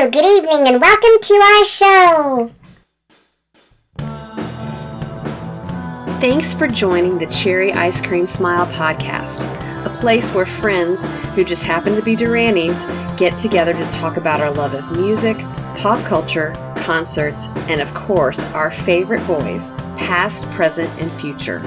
Hello, good evening, and welcome to our show. Thanks for joining the Cherry Ice Cream Smile podcast, a place where friends who just happen to be Durannies get together to talk about our love of music, pop culture, concerts, and of course, our favorite boys, past, present, and future.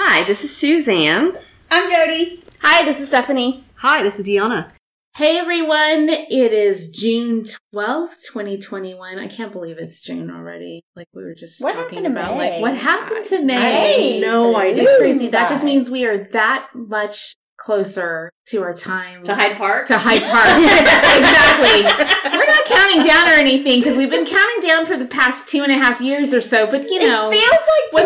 Hi, this is Suzanne. I'm Jody. Hi, this is Stephanie. Hi, this is Deanna. Hey everyone, it is June 12th, 2021. I can't believe it's June already. Like we were just What talking happened to about May? like what happened to I May? have no idea. It's crazy. That just means we are that much closer to our time To Hyde Park? to Hyde Park. exactly. We're not counting down or anything because we've been counting down for the past two and a half years or so. But you know, it feels like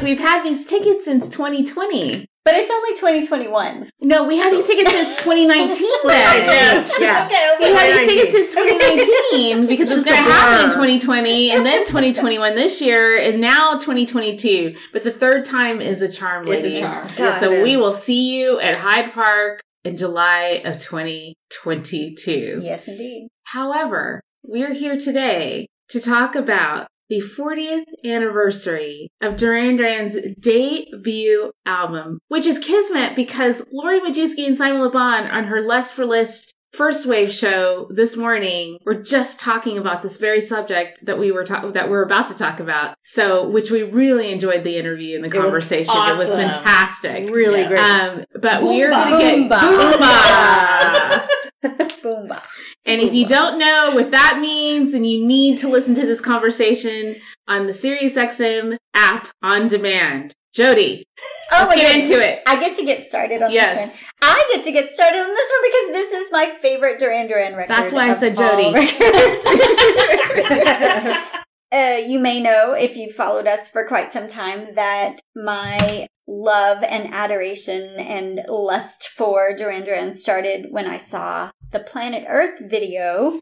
two and a year. half years. We've had these tickets since 2020. But it's only 2021. No, we had these tickets since 2019. then. Yes, yeah. Okay, We okay. had these tickets since 2019 because it was It's going to happen in 2020 and then 2021 this year and now 2022. But the third time is a charm, Is a ladies. charm. God, so it we will see you at Hyde Park in July of 2022. Yes, indeed. However, we're here today to talk about the 40th anniversary of Duran Duran's debut album, which is Kismet because Lori Majewski and Simon LeBon on her Lust for List First Wave show this morning were just talking about this very subject that we were ta- that we're about to talk about. So, which we really enjoyed the interview and the was conversation. It was awesome. fantastic. Really Yeah. great. Um, but we're gonna get Boomba. Boomba. And if you don't know what that means, and you need to listen to this conversation on the SiriusXM app on demand, Jody, Oh, let's get into it. I get to get started on this one. I get to get started on this one because this is my favorite Duran Duran record. That's why I said Jody. uh, you may know if you've followed us for quite some time that my love and adoration and lust for Duran Duran started when I saw the Planet Earth video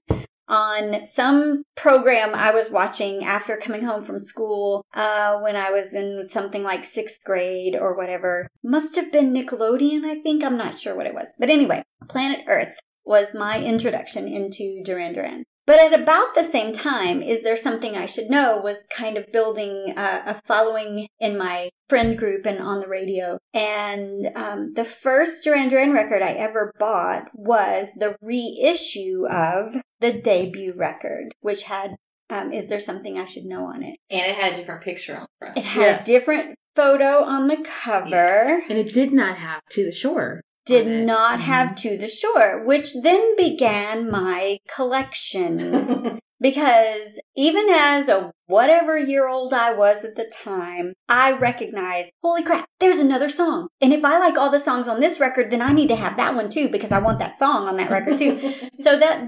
on some program I was watching after coming home from school uh, when I was in something like sixth grade or whatever. Must have been Nickelodeon, I think. I'm not sure what it was. But anyway, Planet Earth was my introduction into Duran Duran. But at about the same time, Is There Something I Should Know was kind of building uh, a following in my friend group and on the radio. And um, the first Duran Duran record I ever bought was the reissue of the debut record, which had um, Is There Something I Should Know on it. And it had a different picture on the front. It had Yes. a different photo on the cover. and it did not have to the shore. Did not mm-hmm. have to the shore, which then began my collection. because even as a whatever year old I was at the time, I recognized, holy crap, there's another song. And if I like all the songs on this record, then I need to have that one too because I want that song on that record too. so that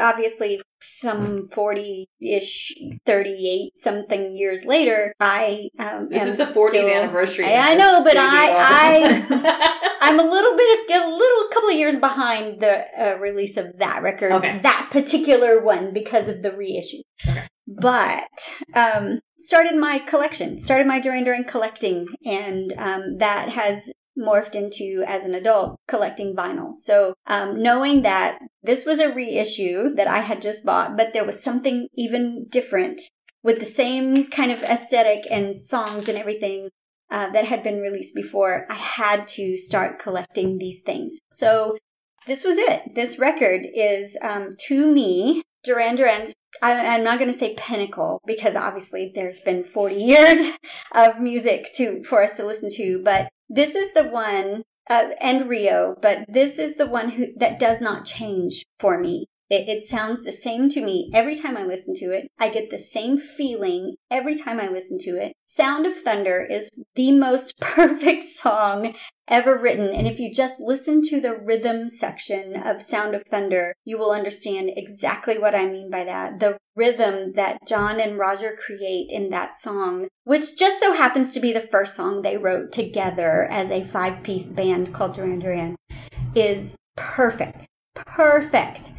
obviously some 40-ish 38 something years later i um This is the 40th still- anniversary. I, I know but i i i'm a little bit, a little couple of years behind the uh, release of that record, Okay. that particular one, because of the reissue. But um, started my collection, started my Duran Duran collecting, and um, that has morphed into as an adult collecting vinyl. So um, knowing that this was a reissue that I had just bought, but there was something even different with the same kind of aesthetic and songs and everything uh, that had been released before, I had to start collecting these things. So this was it. This record is, um, to me, Duran Duran's. I, I'm not going to say pinnacle because obviously there's been 40 years of music to for us to listen to, but this is the one, uh, and Rio, but this is the one who that does not change for me. It, it sounds the same to me every time I listen to it. I get the same feeling every time I listen to it. Sound of Thunder is the most perfect song ever written. And if you just listen to the rhythm section of Sound of Thunder, you will understand exactly what I mean by that. The rhythm that John and Roger create in that song, which just so happens to be the first song they wrote together as a five piece band called Duran Duran, is perfect. perfect.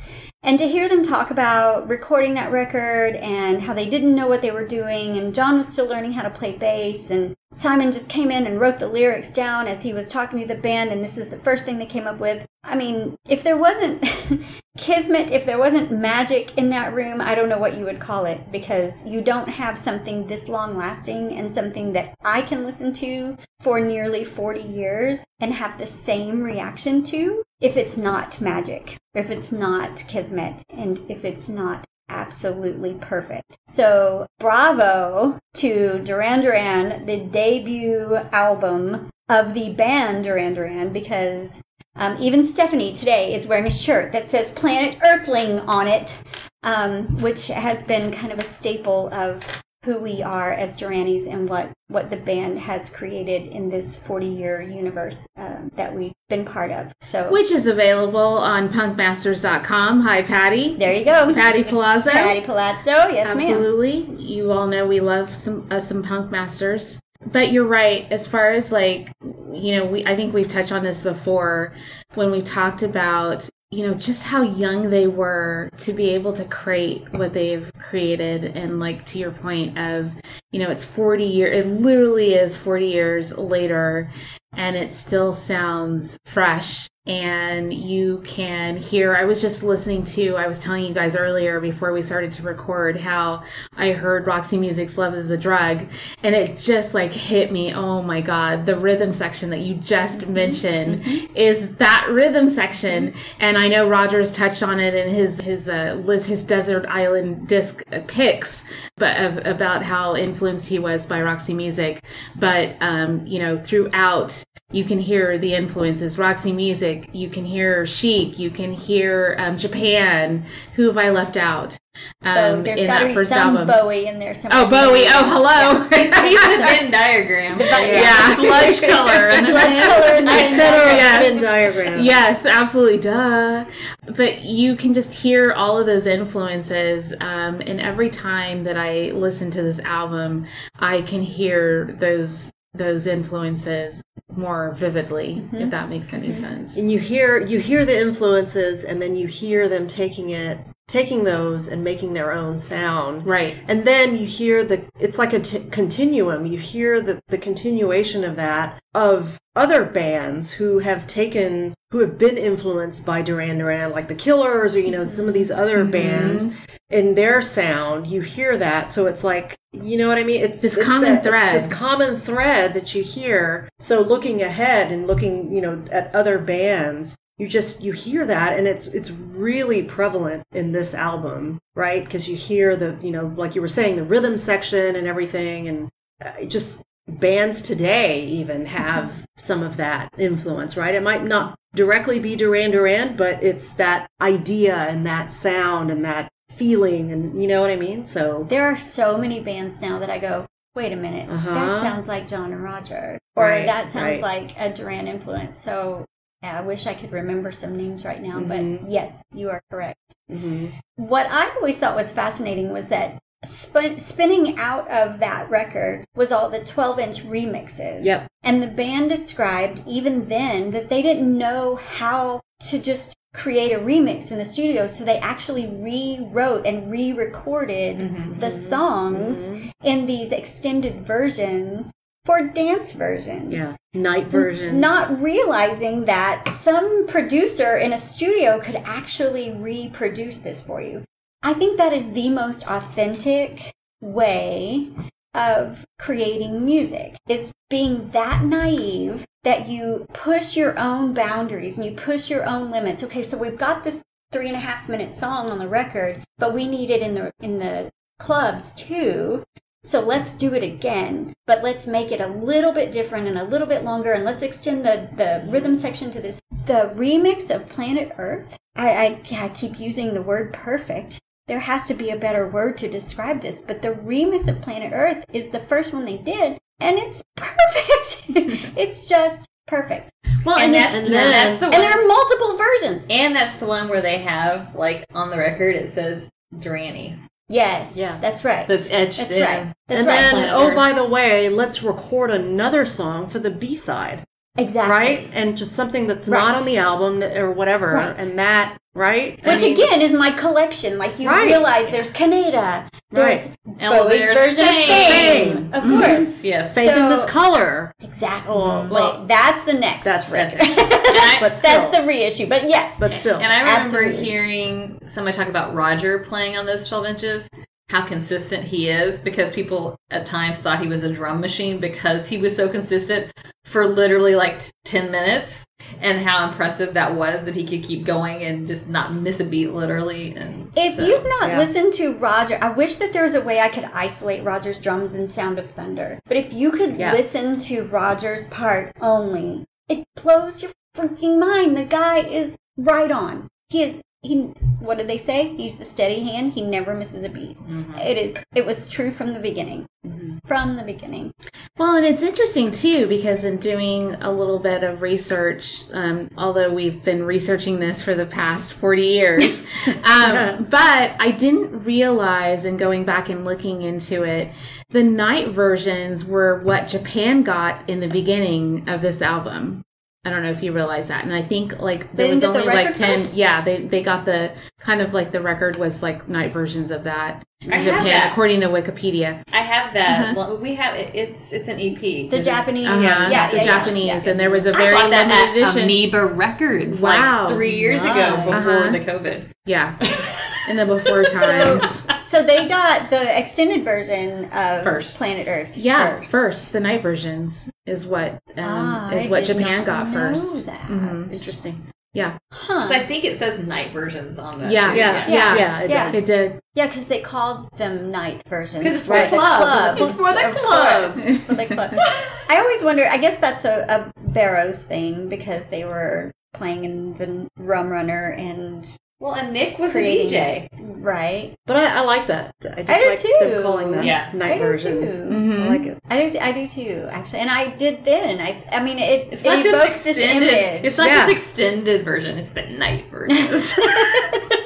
And to hear them talk about recording that record and how they didn't know what they were doing, and John was still learning how to play bass, and Simon just came in and wrote the lyrics down as he was talking to the band, and this is the first thing they came up with. I mean, if there wasn't kismet, if there wasn't magic in that room, I don't know what you would call it because you don't have something this long lasting and something that I can listen to for nearly 40 years and have the same reaction to if it's not magic, if it's not kismet, and if it's not absolutely perfect. So, bravo to Duran Duran, the debut album of the band Duran Duran, because um, even Stephanie today is wearing a shirt that says Planet Earthling on it, um, which has been kind of a staple of who we are as Duranis and what, what the band has created in this 40 year universe uh, that we've been part of. So, Which is available on punkmasters.com. Hi, Patty. there you go. Patty Palazzo. Patty Palazzo, yes, ma'am. Absolutely. You all know we love some uh, some punk masters. But you're right as far as like you know, we I think we've touched on this before when we talked about you know just how young they were to be able to create what they've created. And like to your point of you know it's 40 years it literally is 40 years later and it still sounds fresh and you can hear i was just listening to i was telling you guys earlier before we started to record how i heard roxy music's love is a drug and it just like hit me oh my god the rhythm section that you just mentioned is that rhythm section and i know rogers touched on it in his his uh his desert island disc uh, picks but of, about how influenced he was by roxy music but um you know throughout you can hear the influences roxy music you can hear chic you can hear um, japan who have i left out um, Oh, there's in got to be some album Bowie in there somewhere. oh bowie oh hello He's the Venn diagram. Yeah. Sludge color. And Sludge color and I then- said Yes. yes. Venn diagram. Yes, absolutely, duh. But you can just hear all of those influences, um, and every time that I listen to this album, I can hear those those influences more vividly, Mm-hmm. if that makes any sense. And you hear you hear the influences, and then you hear them taking it, taking those, and making their own sound. Right. And then you hear the, it's like a t- continuum. You hear the, the continuation of that of other bands who have taken, who have been influenced by Duran Duran, like the Killers or, you know, some of these other Mm-hmm. bands in their sound. You hear that. So it's like, you know what I mean? It's This it's common that- thread. It's this common thread that you hear. So looking ahead and looking, you know, at other bands, you just you hear that and it's it's really prevalent in this album right because you hear the you know like you were saying the rhythm section and everything and uh, just bands today even have some of that influence right it might not directly be duran duran but it's that idea and that sound and that feeling and you know what i mean so There are so many bands now that I go, wait a minute, Uh-huh. that sounds like John and Roger, or Right, that sounds right. like a Duran influence. So yeah, I wish I could remember some names right now, Mhm. but yes, you are correct. mhm. What I always thought was fascinating was that spin- spinning out of that record was all the 12 inch remixes. Yep. And the band described even then that they didn't know how to just create a remix in the studio, so they actually rewrote and re recorded Mm-hmm. the songs in these extended versions for dance versions yeah night versions not realizing that some producer in a studio could actually reproduce this for you. I think that is the most authentic way of creating music is being that naive that you push your own boundaries and you push your own limits. Okay, so we've got this three and a half minute song on the record, but we need it in the in the clubs too. So let's do it again, but let's make it a little bit different and a little bit longer, and let's extend the, the rhythm section to this. The remix of Planet Earth, I, I, I keep using the word perfect. There has to be a better word to describe this, but the remix of Planet Earth is the first one they did, and it's perfect. it's just perfect. Well, And and, that's, and then- that's the And there are multiple versions. And that's the one where they have, like, on the record, it says Durannies. Yes, Yeah. that's right. That's etched That's in. right. That's and right. then oh Earth. by the way let's record another song for the b-side exactly. right and just something that's Right. not on the album or whatever Right. and that right? Which I mean, again is my collection. Like you Right. realize there's Canada, there's Right. Bowie's there's version Fame. of Fame, Fame. of Mhm. course. Yes. faith in this color. Exactly. Mhm. Wait, that's the next. That's- record. I- But still. that's the reissue. But yes, But still, And I remember Absolutely. hearing somebody talk about Roger playing on those 12 inches, how consistent he is, because people at times thought he was a drum machine because he was so consistent for literally like t- 10 minutes, and how impressive that was that he could keep going and just not miss a beat literally. And If so- you've not yeah. listened to Roger, I wish that there was a way I could isolate Roger's drums in Sound of Thunder. But if you could Yeah. listen to Roger's part only, it blows your freaking mind. The guy is right on. He is he what did they say? He's the steady hand. He never misses a beat. Mhm. It is it was true from the beginning. Mm-hmm. From the beginning. Well, and it's interesting too because in doing a little bit of research, um, although we've been researching this for the past 40 years, um, but I didn't realize in going back and looking into it, the night versions were what Japan got in the beginning of this album. I don't know if you realize that. And I think like They there was only the like 10. first? Yeah, they, they got the kind of like the record was like night versions of that. in I have Japan, that. according to Wikipedia. I have that. Uh-huh. Well, we have it, it's it's an EP. The Japanese Uh-huh, yeah, yeah, the yeah, Japanese, yeah. and there was a very bought that limited at edition. Amoeba Records Wow. like three years ago before Uh-huh. the COVID. Yeah, in the before times. So they got the extended version of First. Planet Earth. yeah, first. first. the night versions is what um, Ah, is I what Japan got first. that. Mhm. interesting. Yeah, Huh. So I think it says night versions on that. Yeah. too. Yeah, Yeah. yeah, it Yeah. does. it did. Yeah, because they called them night versions. 'Cause it's for right? the club. clubs, for the of clubs. for the club. I always wonder. I guess that's a, a Berrows thing because they were playing in the Rum Runner and Well, and Nick was Creating the DJ. right. But I, I like that. I just I do like too. them calling that Yeah. night I do version. too. Mhm. I like it. I do. I do too. Actually, and I did then. I. I mean, it. It's it not just this extended. It's not Yeah. just extended version. It's the night version.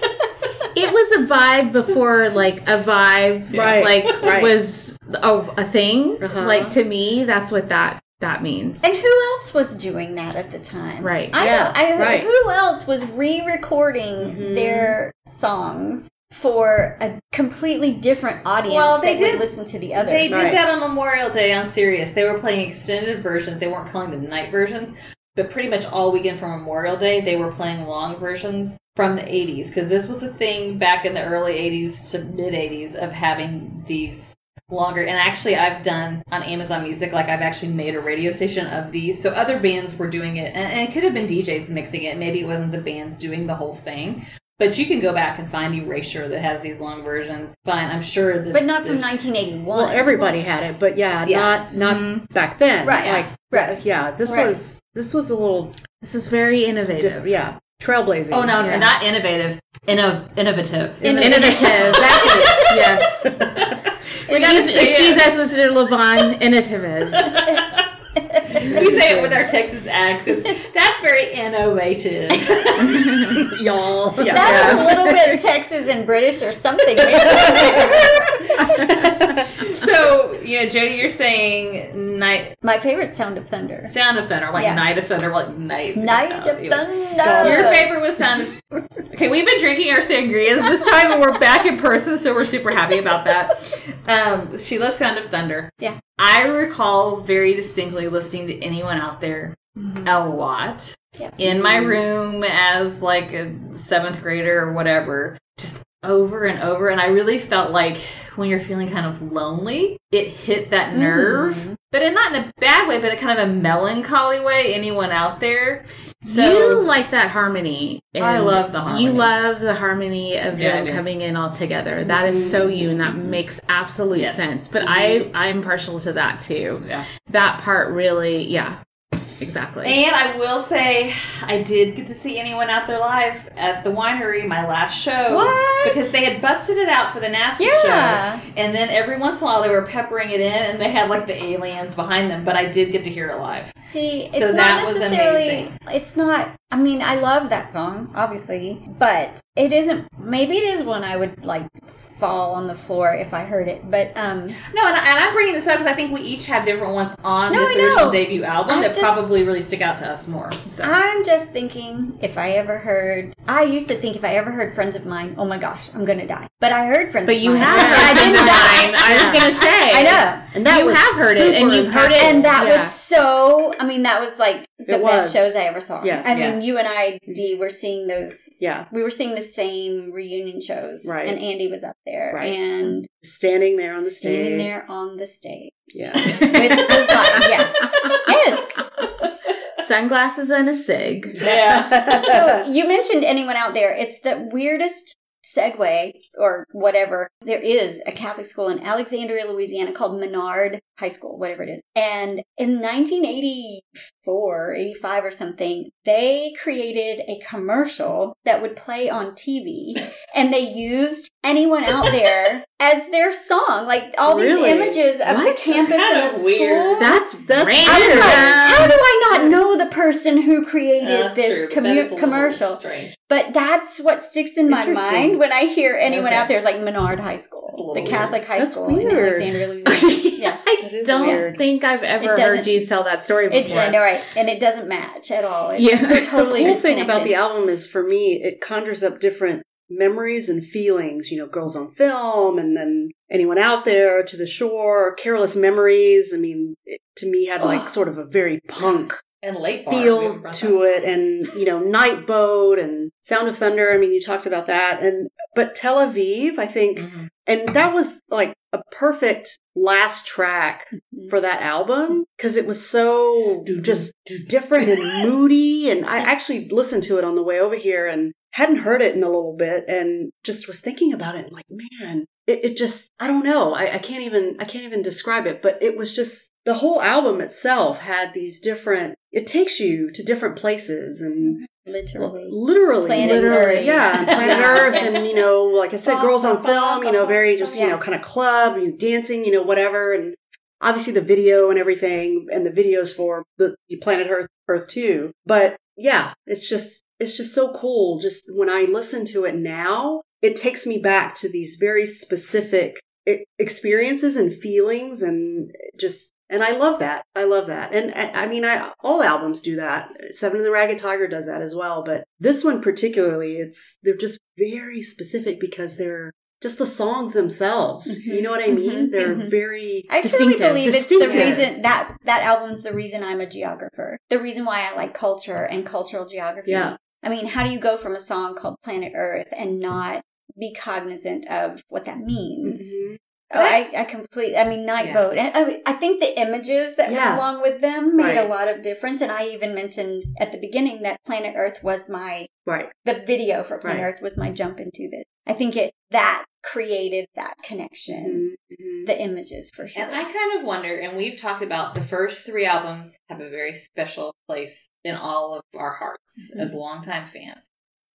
It was a vibe before, like a vibe, Right, Like right. was a, a thing. Uh-huh. Like to me, that's what that that means. And who else was doing that at the time? Right. I, Yeah, I right. who else was re-recording Mhm. their songs for a completely different audience Well, they that would did- listen to the others? they did Right. that on Memorial Day on Sirius. They were playing extended versions. They weren't calling them night versions, but pretty much all weekend for Memorial Day, they were playing long versions from the 80s because this was a thing back in the early 80s to mid 80s of having these longer and actually I've done on Amazon Music like I've actually made a radio station of these so other bands were doing it and, and it could have been DJs mixing it maybe it wasn't the bands doing the whole thing but you can go back and find Erasure that has these long versions fine I'm sure that but not from 1981. Well, everybody had it, but yeah, Yeah. not not Mhm. back then. Right. Like, Right. yeah, this Right. was this was a little This is very innovative. diff- yeah, trailblazing. Oh no, yeah. not innovative. Inno- innovative. Innovative. Innovative. exactly. Yes. Excuse, excuse us, Mr. LeBon. Innovative. We say it with our Texas accents. That's very innovative. y'all. Yeah. That was a little bit Texas and British or something. so, you know, Jody, you're saying night My favorite Sound of Thunder. sound of thunder, like Yeah. night of thunder, like night. Night uh, of you know. Thunder. Your favorite was sound of. Okay, we've been drinking our sangrias this time, and we're back in person, so we're super happy about that. Um, she loves Sound of Thunder. Yeah. I recall very distinctly listening to anyone out there mm-hmm. a lot Yeah. in my room as like a seventh grader or whatever, just over and over. And I really felt like when you're feeling kind of lonely, it hit that mm-hmm. nerve, but in not in a bad way, but in kind of a melancholy way. Anyone out there? So you like that harmony. I love the harmony. You love the harmony of Yeah, them coming in all together. Mm-hmm. That is so you, and that mm-hmm. makes absolute Yes. sense. But I, I'm partial to that too. yeah. That part really, yeah, exactly. And I will say, I did get to see anyone out there live at the winery my last show. What? Because they had busted it out for the nasty Yeah. show. And then every once in a while they were peppering it in and they had like the aliens behind them, but I did get to hear it live. See, it's So not that was necessarily. amazing. It's not. I mean, I love that song, obviously, but it isn't. Maybe it is one I would like fall on the floor if I heard it. But um, No, and, I, and I'm bringing this up because I think we each have different ones on No, this I original know. debut album I'm that just probably probably really stick out to us more. So I'm just thinking if I ever heard. I used to think if I ever heard friends of mine, oh my gosh, I'm gonna die. But I heard friends. But of you mine. have and I heard didn't die. I was gonna say. I know. And that you was have heard it, and you've heard it, And that Yeah. was so. I mean, that was like the It best was. shows I ever saw. Yes. I mean, you and I, D, Dee, mm-hmm. were seeing those. Yeah. We were seeing the same reunion shows, Right. And Andy was up there, Right. and Standing there on the standing stage. Standing there on the stage. Yeah. With the light. Yes. Yes. Sunglasses and a cig. yeah. so you mentioned anyone out there. It's the weirdest segue or whatever. There is a Catholic school in Alexandria, Louisiana called Menard High School, whatever it is. And in 1984, 85 or something, they created a commercial that would play on TV and they used anyone out there as their song. Like all these images of What? the campus Kind and of the weird. school. That's That's random. I was like, how do person who created That's this true, but that is a commu- commercial? Strange. But that's what sticks in my mind when I hear anyone Okay. out there is like Menard High School, little the weird. Catholic high That's school in weird. Alexandria, Louisiana. yeah, I don't weird. think I've ever heard doesn't- you tell that story it, before. I know, right? And it doesn't match at all. It's Yeah. Totally the cool thing about the album is for me it conjures up different memories and feelings you know girls on film and then anyone out there to the shore careless memories i mean it to me had like sort of a very punk And late bar, feel to that. it and you know night boat and sound of thunder. I mean you talked about that. And but tel aviv i think Mhm. and that was like a perfect last track for that album because it was so just different and moody. And i actually listened to it on the way over here and hadn't heard it in a little bit and just was thinking about it and like man it, it just i don't know I, I can't even i can't even describe it but it was just the whole album itself had these different it takes you to different places and literally. literally Planet literally Earth. yeah planet Yeah. earth and you know like i said girls on film you know very just you know kind of club you know, dancing you know whatever and obviously the video and everything and the videos for the planet earth earth too but yeah it's just it's just so cool just when i listen to it now it takes me back to these very specific experiences and feelings and just and I love that. I love that. And I mean, I all albums do that. Seven and the Ragged Tiger does that as well. But this one particularly, it's they're just very specific because they're just the songs themselves. Mhm. You know what I mean? Mhm. They're Mhm. very I truly Distinctive. believe it's the reason that that album's the reason I'm a geographer. The reason why I like culture and cultural geography. Yeah. I mean, how do you go from a song called Planet Earth and not be cognizant of what that means? Mhm. Oh, I, I completely. I mean, Night Yeah. Boat. I, I think the images that Yeah. went along with them made a lot of difference. And I even mentioned at the beginning that Planet Earth was my right. the video for Planet Right. Earth was my jump into this. I think it that created that connection. Mhm. The images for sure. And I kind of wonder, and we've talked about the first three albums have a very special place in all of our hearts Mhm. as longtime fans.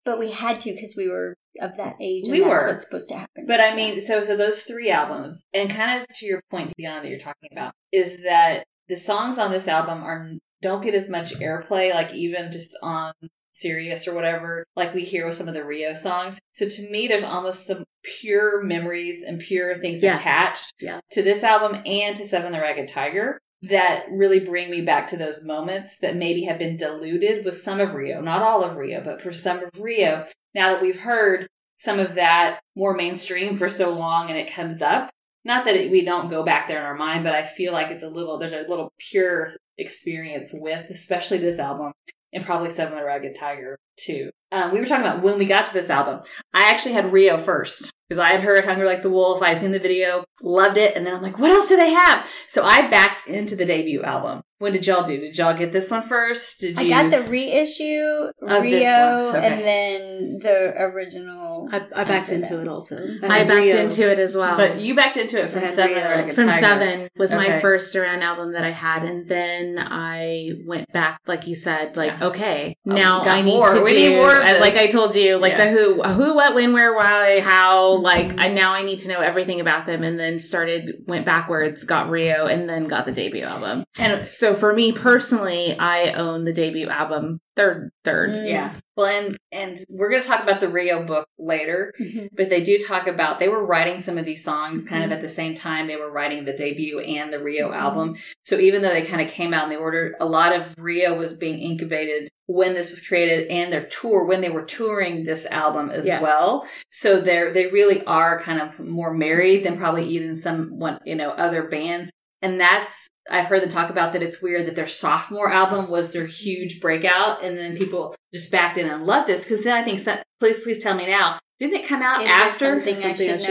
But we had to because we were of that age. And We that's were. what's supposed to happen. But I mean, so so those three albums, and kind of to your point, Deanna, that you're talking about, is that the songs on this album are don't get as much airplay, like even just on Sirius or whatever, like we hear with some of the Rio songs. So to me, there's almost some pure memories and pure things Yeah. attached Yeah. to this album and to Seven the Ragged Tiger that really bring me back to those moments that maybe have been diluted with some of Rio, not all of Rio, but for some of Rio. Now that we've heard some of that more mainstream for so long and it comes up, not that it, we don't go back there in our mind, but I feel like it's a little, there's a little pure experience with, especially this album and probably Seven the Ragged Tiger too. Um, we were talking about when we got to this album. I actually had Rio first because I had heard Hunger Like the Wolf. I had seen the video, loved it, and then I'm like, what else do they have? So I backed into the debut album. When did y'all do? Did y'all get this one first? Did I you? got the reissue, Of this Rio, one, okay. and then the original. I, I backed into that. it also. I had backed Rio. into it as well. But you backed into it from Seven Rio. and the Ragged from Tiger. seven was my first Duran album that I had, and then I went back, like you said, like Yeah. okay, Oh, now I need more. to Do need more as like I told you, like Yeah. the who, who, what, when, where, why, how. Like Mm-hmm. I now I need to know everything about them, and then started went backwards, got Rio, and then got the debut album. And So for me personally, I own the debut album third, third. Mm. Yeah. Well, and and we're going to talk about the Rio book later, Mhm. but they do talk about they were writing some of these songs kind of Mm-hmm. at the same time they were writing the debut and the Rio album. So even though they kind of came out in the order, a lot of Rio was being incubated when this was created and their tour when they were touring this album as Yeah. well. So they're they really are kind of more married than probably even some one you know other bands, and that's. I've heard them talk about that it's weird that their sophomore album was their huge breakout, and then people just backed in and loved this because then I think, so- please, please tell me now, didn't it come out Is after? something I Something I should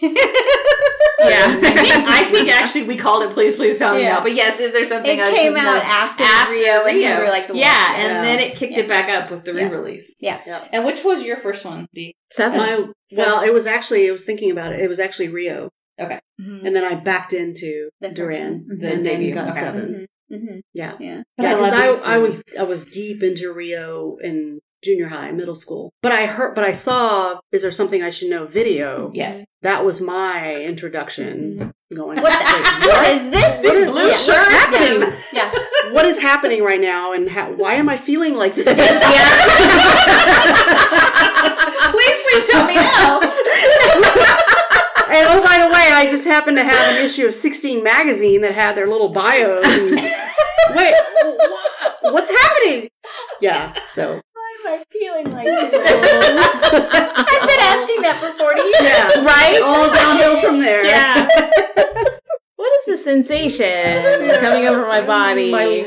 should know? Yeah. I think, actually we called it please, please tell me Yeah. now. But yes, is there something It I came should out know? after, after Rio, and we Rio. were like the yeah, one. and Yeah. then it kicked Yeah. it back up with the Yeah. re-release. Yeah. Yeah. And which was your first one, Dee? Seven. My, well, it was actually, I was thinking about it. It was actually Rio. Mhm. And then I backed into The Duran. one. The and then debut. got Okay. seven. Mhm. Mhm. Yeah. Yeah. But I Yeah, love because I, I was. I was deep into Rio in junior high, middle school. But I heard, but I saw. Is there something I should know? Video. Yes. That was my introduction. Going. What, wait, the, what is this? What is- blue what's shirt? happening? Yeah. What is happening right now, and how, why am I feeling like this? please, please tell me now. And oh, by the way, I just happened to have an issue of 16 magazine that had their little bios. And, wait, wha- what's happening? Yeah, so Why am I feeling like this? I've been asking that for 40 years. yeah, Right? all downhill from there. Yeah. what is the sensation coming over my body? My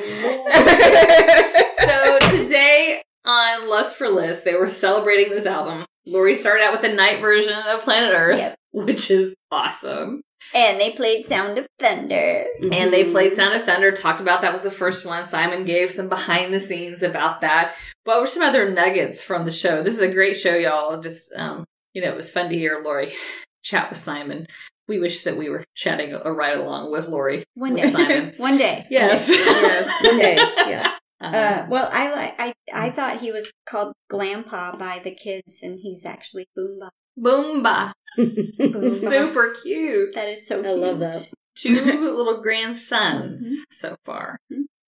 so today on Lust for List, they were celebrating this album. Lori started out with the night version of Planet Earth, Yep. which is awesome. And they played Sound of Thunder. And they played Sound of Thunder, talked about that was the first one. Simon gave some behind the scenes about that. What were some other nuggets from the show? This is a great show, y'all. Just, um, you know, it was fun to hear Lori chat with Simon. We wish that we were chatting a ride along with Lori. One with day. Simon. One day. Yes. Yes. One day, yeah. Um, Uh, well, I like. I I thought he was called Glampa by the kids, and he's actually Boomba. Boomba. Boomba. Super cute. That is so. I Cute. love that. Two little grandsons so far.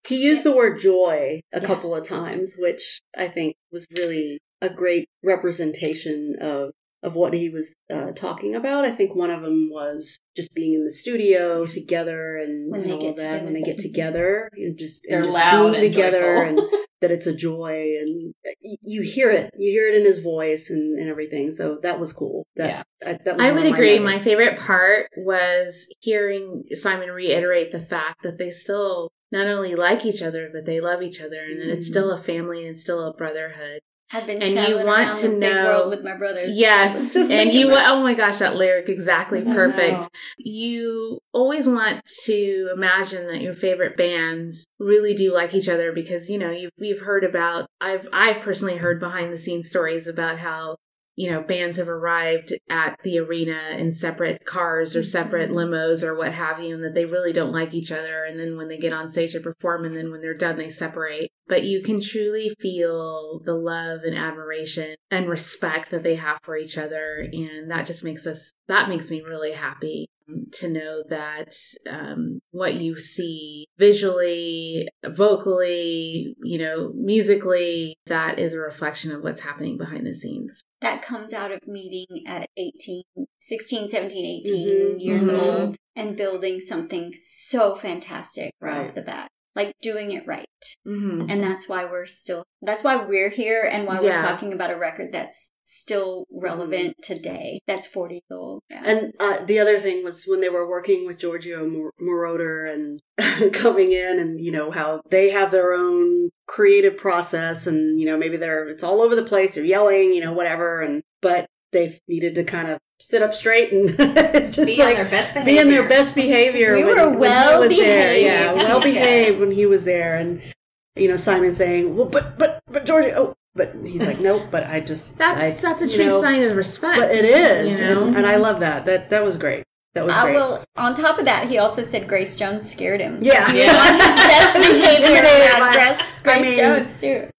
He used the word joy a Yeah. couple of times, which I think was really a great representation of of what he was uh, talking about. I think one of them was just being in the studio together and, When and they all get that when they together. get together and just They're and just loud being and together joyful. That it's a joy and you hear it you hear it in his voice and, and everything so that was cool that, I, that was I would my agree. My favorite part was hearing Simon reiterate the fact that they still not only like each other, but they love each other, and that it's Mhm. still a family and it's still a brotherhood. I've been And you want around to the know- world with my brothers. Yes, and you. about- Oh my gosh, that lyric exactly I perfect. know. You always want to imagine that your favorite bands really do like each other because you know you've we've heard about. I've I've personally heard behind the scenes stories about how you know bands have arrived at the arena in separate cars or separate mm-hmm. limos or what have you, and that they really don't like each other. And then when they get on stage to perform, and then when they're done, they separate. But you can truly feel the love and admiration and respect that they have for each other, and that just makes us. That makes me really happy to know that um, what you see visually, vocally, you know, musically, that is a reflection of what's happening behind the scenes. that comes out of meeting at 18 16 17 18 Mhm, years mhm. old and building something so fantastic right, Right. off the bat like doing it right Mm-hmm. and that's why we're still that's why we're here and why we're talking about a record that's still relevant today that's 40 years old yeah. And uh, the other thing was when they were working with Giorgio Mor- Moroder and coming in, and you know how they have their own creative process, and you know maybe they're it's all over the place, they're yelling, you know, whatever, and but they've needed to kind of sit up straight and just Be like their be in their best behavior. We when, were well there. Yeah, behaved. well behaved when he was there, and you know Simon saying, "Well, but but but Giorgio," oh, but he's like, "Nope," but I just That's I, that's a true know, sign of respect. But it is, you know? and, and I love that. That that was great. That was uh, great. well on top of that he also said grace jones scared him Yeah. he was on his best behavior intimidated around by- grace, I mean- jones too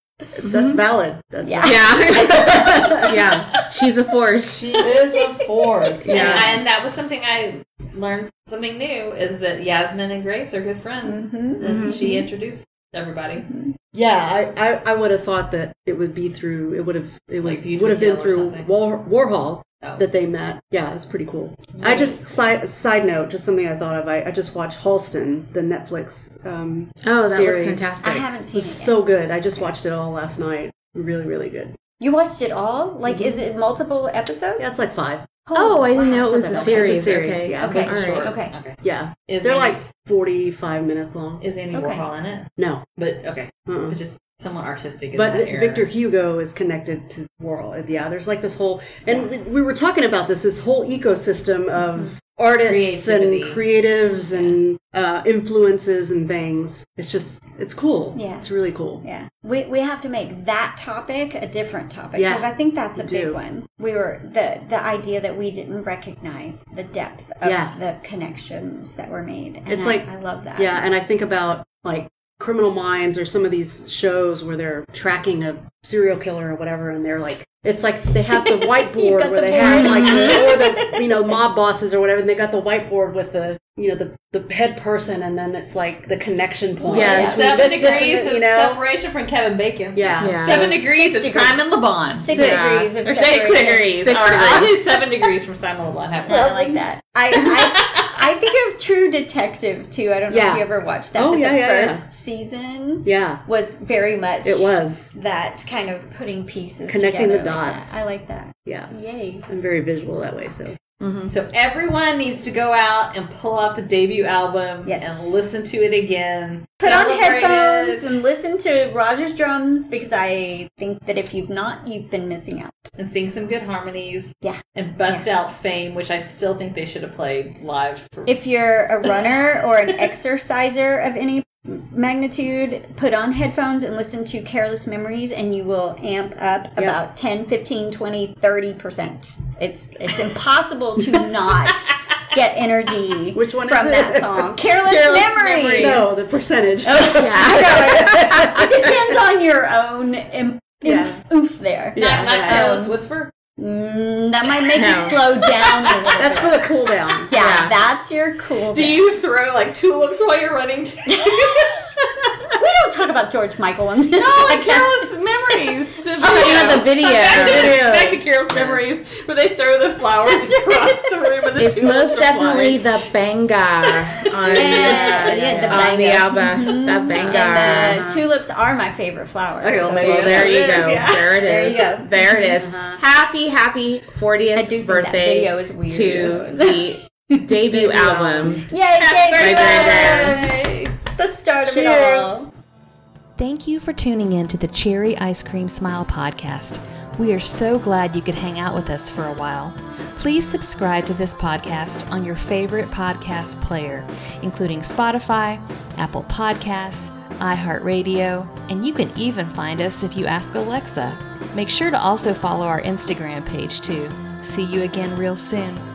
That's valid. That's Yeah. valid. yeah, yeah, she's a force. She is a force. And, Yeah. and that was something I learned something new is that Yasmin and Grace are good friends. Mhm. And Mhm. she introduced everybody. Yeah, I, I, I would have thought that it would be through. It would have it was Like would have been through. War, Warhol Oh. that they met. Yeah, it's pretty cool. I just side side note, just something I thought of. I, I just watched Halston, the Netflix um, Oh, that series. looks fantastic. I haven't It seen was it yet. so good. I just watched it all last night. Really, really good. you watched it all? Like, is it multiple episodes? Yeah, it's like five. Oh, oh, I didn't know it was Okay. a It's a series. series, Okay. yeah. Okay. All right. Short. Okay. Okay. Yeah, Is they're Andy, like forty five minutes long. is Andy Okay. Warhol in it? No, But okay, uh-uh. it's just somewhat artistic. In but that era. Victor Hugo is connected to Warhol. Yeah, there's like this whole, and we- we were talking about this, this whole ecosystem of mm-hmm. Artists Creativity. and creatives and uh, influences and things. It's just, it's cool. Yeah. it's really cool. Yeah, we we have to make that topic a different topic Yeah, because I think that's a big do. one. We were the the idea that we didn't recognize the depth of Yeah. the connections that were made. And It's I, like- I love that. Yeah, and I think about like Criminal Minds or some of these shows where they're tracking a serial killer or whatever, and they're like, it's like they have the whiteboard where the they have like, or the you know mob bosses or whatever, and they got the whiteboard with the you know the the head person, and then it's like the connection point. Yes. Seven this, this, and degrees that, of you know. separation from Kevin Bacon. Yeah. Yeah. Seven degrees of Six degrees. Simon LeBon. six Yeah. degrees of Or six separation. degrees. Six All right, I'll degrees. do seven degrees from Simon LeBon. Have Yeah, I like that. I, I I think of True Detective too. I don't know Yeah. if you ever watched that. Oh, but yeah, the yeah, first season Yeah, was very much it was. that kind of putting pieces Connecting the like dots. that. I like that. Yeah, Yay. I'm very visual that way. So Mm-hmm. So everyone needs to go out and pull out the debut album Yes. and listen to it again. Put on headphones and listen to Roger's drums because I think that if you've not, you've been missing out. and sing some good harmonies. Yeah. And bust out Fame, which I still think they should have played live. For, If you're a runner or an exerciser of any magnitude, put on headphones and listen to Careless Memories and you will amp up about 10, 15, 20, 30%. It's it's impossible to not get energy Which one from is that it? song. Careless, Careless Memories. Memories. no, the percentage. I know. It depends on your own imp, Yeah. imp, oof there. not, Yeah, not yeah. Careless Um, Whisper. Mm, that might make No. you slow down a little That's bit. for the cool down. yeah, Yeah. that's your cool. Do down. you throw like tulips while you're running? Too? We don't talk about George Michael in this. no, like podcast. Careless Memories. The Oh, you know the video. To, Video. Back to Careless Memories, where they throw the flowers across the room and the It's tulips most are definitely flying. the banger on, Yeah, yeah, the on the banger. album. Mhm. That banger. And the tulips are my favorite flowers. Okay, well, so well, there you go. is, yeah. There it There you go. There it is. Uh-huh. Happy, happy 40th I do think birthday that video is weird. to the debut album. Yay, Happy Dave! The start of it all. Thank you for tuning in to the Cherry Ice Cream Smile podcast. We are so glad you could hang out with us for a while. Please subscribe to this podcast on your favorite podcast player, including Spotify, Apple Podcasts, iHeartRadio, and you can even find us if you ask Alexa. Make sure to also follow our Instagram page too. See you again real soon.